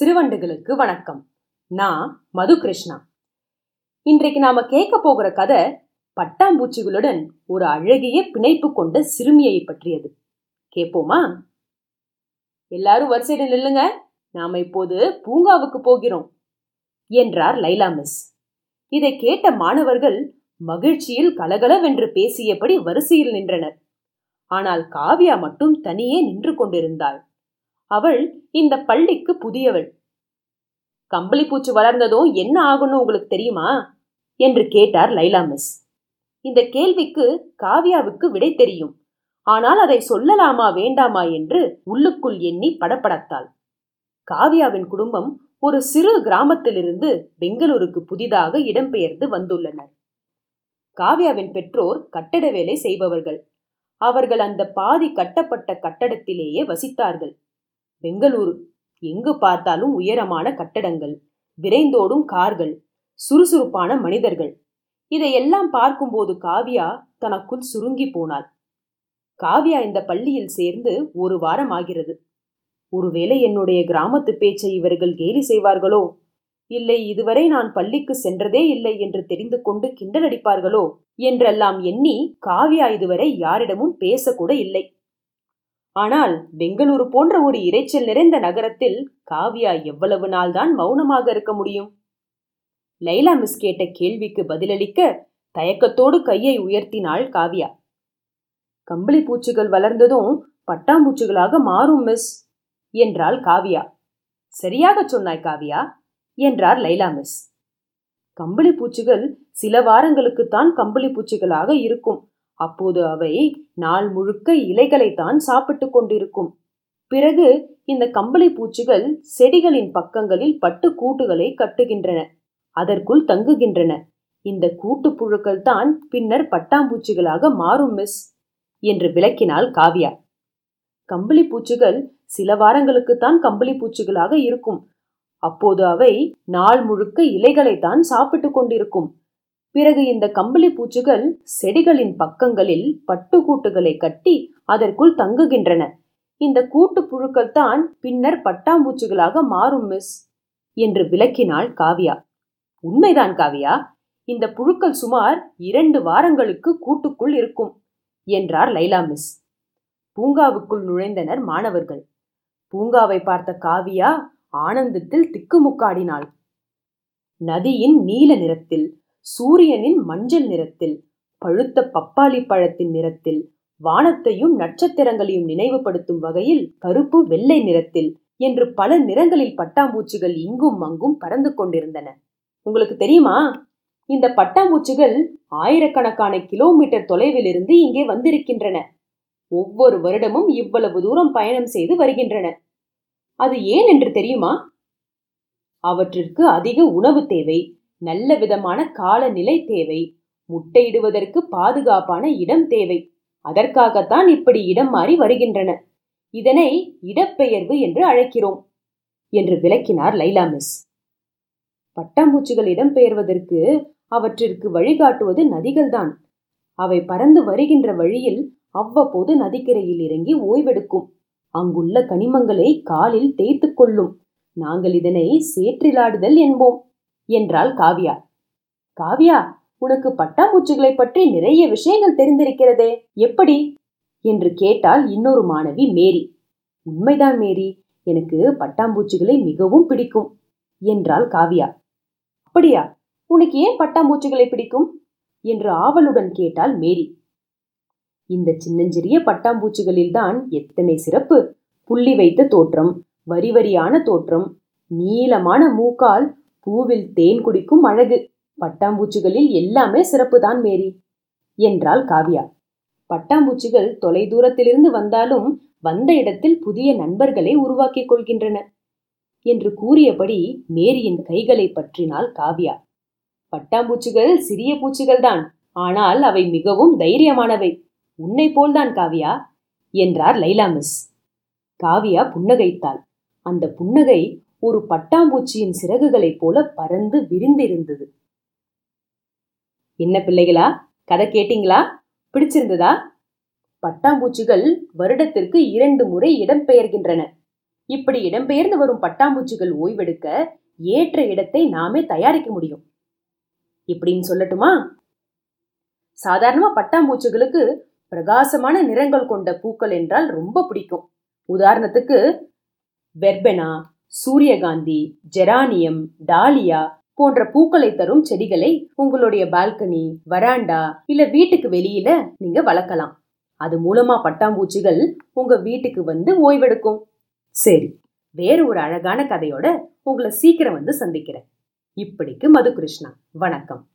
சிறுவண்டுகளுக்கு வணக்கம். நான் மது கிருஷ்ணா இன்றைக்கு நாம கேட்க போகிற கதை பட்டாம்பூச்சிகளுடன் ஒரு அழகிய பிணைப்பு கொண்ட சிறுமியை பற்றியது. கேட்போமா? எல்லாரும் வரிசையில நில்லுங்க. நாம இப்போது பூங்காவுக்கு போகிறோம் என்றார் லைலா மிஸ். இதை கேட்ட மாணவர்கள் மகிழ்ச்சியில் கலகலவென்று பேசியபடி வரிசையில் நின்றனர். ஆனால் காவியா மட்டும் தனியே நின்று கொண்டிருந்தாள். அவள் இந்த பள்ளிக்கு புதியவள். கம்பளி பூச்சி வளர்ந்ததும் என்ன ஆகும்னு உங்களுக்கு தெரியுமா? என்று கேட்டார் லைலா மிஸ். இந்த கேள்விக்கு காவ்யாவுக்கு விடை தெரியும். ஆனால் அதை சொல்லலாமா வேண்டாமா என்று உள்ளுக்குள் எண்ணி படப்படத்தாள் காவ்யாவின் குடும்பம் ஒரு சிறு கிராமத்திலிருந்து பெங்களூருக்கு புதிதாக இடம்பெயர்ந்து வந்துள்ளனர். காவ்யாவின் பெற்றோர் கட்டட வேலை செய்பவர்கள். அவர்கள் அந்த பாதி கட்டப்பட்ட கட்டடத்திலேயே வசித்தார்கள். பெங்களூரு. எங்கு பார்த்தாலும் உயரமான கட்டடங்கள் விரைந்தோடும் கார்கள் சுறுசுறுப்பான மனிதர்கள். இதையெல்லாம் பார்க்கும்போது காவ்யா தனக்குள் சுருங்கி போனாள். காவ்யா இந்த பள்ளியில் சேர்ந்து ஒரு வாரம் ஆகிறது. ஒருவேளை என்னுடைய கிராமத்து பேச்சை இவர்கள் கேலி செய்வார்களோ? இல்லை இதுவரை நான் பள்ளிக்கு சென்றதே இல்லை என்று தெரிந்து கொண்டு கிண்டலடிப்பார்களோ என்றெல்லாம் எண்ணி காவ்யா இதுவரை யாரிடமும் பேசக்கூட இல்லை. ஆனால் பெங்களூரு போன்ற ஒரு இரைச்சல் நிறைந்த நகரத்தில் காவ்யா எவ்வளவு நாள்தான் மௌனமாக இருக்க முடியும்? லைலா மிஸ் கேட்ட கேள்விக்கு பதிலளிக்க தயக்கத்தோடு கையை உயர்த்தினாள் காவ்யா. கம்பளி பூச்சிகள் வளர்ந்ததும் பட்டாம்பூச்சிகளாக மாறும் மிஸ் என்றாள் காவ்யா. சரியாக சொன்னாய் காவ்யா என்றார் லைலா மிஸ். கம்பளி பூச்சிகள் சில வாரங்களுக்குத்தான் கம்பளி பூச்சிகளாக இருக்கும். அப்போது அவை நாள் முழுக்க இலைகளைத்தான் சாப்பிட்டு கொண்டிருக்கும். பிறகு இந்த கம்பளி பூச்சிகள் செடிகளின் பக்கங்களில் பட்டு கூட்டுகளை கட்டுகின்றன. அதற்குள் தங்குகின்றன. இந்த கூட்டு புழுக்கள் தான் பின்னர் பட்டாம்பூச்சிகளாக மாறும் மிஸ் என்று விளக்கினாள் காவியா. கம்பளி பூச்சிகள் சில வாரங்களுக்குத்தான் கம்பளி பூச்சிகளாக இருக்கும். அப்போது அவை நாள் முழுக்க இலைகளைத்தான் சாப்பிட்டு கொண்டிருக்கும். பிறகு இந்த கம்பளி பூச்சிகள் செடிகளின் பக்கங்களில் பட்டுக்கூட்டுகளை கட்டி அதற்குள் தங்குகின்றன. இந்த கூட்டு புழுக்கள் தான் பின்னர் பட்டாம்பூச்சிகளாக மாறும் மிஸ் என்று விளக்கினாள் காவியா. உண்மைதான் காவியா. இந்த புழுக்கள் சுமார் இரண்டு வாரங்களுக்கு கூட்டுக்குள் இருக்கும் என்றார் லைலா மிஸ். பூங்காவுக்குள் நுழைந்தனர் மாணவர்கள். பூங்காவை பார்த்த காவியா ஆனந்தத்தில் திக்குமுக்காடினாள். நதியின் நீல நிறத்தில் சூரியனின் மஞ்சள் நிறத்தில் பழுத்த பப்பாளி பழத்தின் நிறத்தில் வானத்தையும் நட்சத்திரங்களையும் நினைவுபடுத்தும் வகையில் கருப்பு வெள்ளை நிறத்தில் என்று பல நிறங்களில் பட்டாம்பூச்சிகள் இங்கும் அங்கும் பறந்து கொண்டிருந்தன. உங்களுக்கு தெரியுமா? இந்த பட்டாம்பூச்சிகள் ஆயிரக்கணக்கான கிலோமீட்டர் தொலைவில் இருந்து இங்கே வந்திருக்கின்றன. ஒவ்வொரு வருடமும் இவ்வளவு தூரம் பயணம் செய்து வருகின்றன. அது ஏன் என்று தெரியுமா? அவற்றிற்கு அதிக உணவு தேவை. நல்ல விதமான காலநிலை தேவை. முட்டையிடுவதற்கு பாதுகாப்பான இடம் தேவை. அதற்காகத்தான் இப்படி இடம் மாறி வருகின்றன. இதனை இடப்பெயர்வு என்று அழைக்கிறோம் என்று விளக்கினார் லைலா மிஸ். பட்டாம்பூச்சிகள் இடம்பெயர்வதற்கு அவற்றிற்கு வழிகாட்டுவது நதிகள்தான். அவை பறந்து வருகின்ற வழியில் அவ்வப்போது நதிக்கரையில் இறங்கி ஓய்வெடுக்கும். அங்குள்ள கனிமங்களை காலில் தேய்த்து கொள்ளும். நாங்கள் இதனை சேற்றிலாடுதல் என்போம். என்றாள் காவியா. காவியா உனக்கு பட்டாம்பூச்சிகளை பற்றி நிறைய விஷயங்கள் தெரிந்திருக்கிறதே எப்படி? என்று கேட்டால் இன்னொரு மாணவி மேரி. உண்மைதான் மேரி எனக்கு பட்டாம்பூச்சிகளை மிகவும் பிடிக்கும் என்றாள் காவியா. அப்படியா உனக்கு ஏன் பட்டாம்பூச்சிகளை பிடிக்கும்? என்று ஆவலுடன் கேட்டாள் மேரி. இந்த சின்னஞ்சிறிய பட்டாம்பூச்சிகளில்தான் எத்தனை சிறப்பு! புள்ளி வைத்த தோற்றம் வரி வரியான தோற்றம் நீளமான மூக்கால் பூவில் தேன் குடிக்கும் அழகு. பட்டாம்பூச்சிகளில் எல்லாமே சிறப்புதான் மேரி என்றாள் காவ்யா. பட்டாம்பூச்சிகள் தொலை தூரத்திலிருந்து வந்தாலும் வந்த இடத்தில் புதிய நண்பர்களை உருவாக்கிக் கொள்கின்றன என்று கூறியபடி மேரியின் கைகளை பற்றினாள் காவ்யா. பட்டாம்பூச்சிகள் சிறிய பூச்சிகள்தான் ஆனால் அவை மிகவும் தைரியமானவை. உன்னை போல்தான் காவ்யா என்றார் லைலா மிஸ். காவியா புன்னகைத்தாள். அந்த புன்னகை ஒரு பட்டாம்பூச்சியின் சிறகுகளைப் போல பறந்து விரிந்திருந்தது. என்ன பிள்ளைகளா கதை கேட்டீங்களா? பிடிச்சிருந்ததா? பட்டாம்பூச்சிகள் வருடத்திற்கு இரண்டு முறை இடம்பெயர்கின்றன. இப்படி இடம்பெயர்ந்து வரும் பட்டாம்பூச்சிகள் ஓய்வெடுக்க ஏற்ற இடத்தை நாமே தயாரிக்க முடியும். இப்படின்னு சொல்லட்டுமா? சாதாரணமா பட்டாம்பூச்சிகளுக்கு பிரகாசமான நிறங்கள் கொண்ட பூக்கள் என்றால் ரொம்ப பிடிக்கும். உதாரணத்துக்கு வெர்பெனா சூரியகாந்தி ஜெரானியம் டாலியா போன்ற பூக்களை தரும் செடிகளை உங்களுடைய பால்கனி வராண்டா இல்ல வீட்டுக்கு வெளியில நீங்க வளர்க்கலாம். அது மூலமா பட்டாம்பூச்சிகள் உங்க வீட்டுக்கு வந்து ஓய்வெடுக்கும். சரி வேறு ஒரு அழகான கதையோட உங்களை சீக்கிரம் வந்து சந்திக்கிறேன். இப்படிக்கு மதுகிருஷ்ணா வணக்கம்.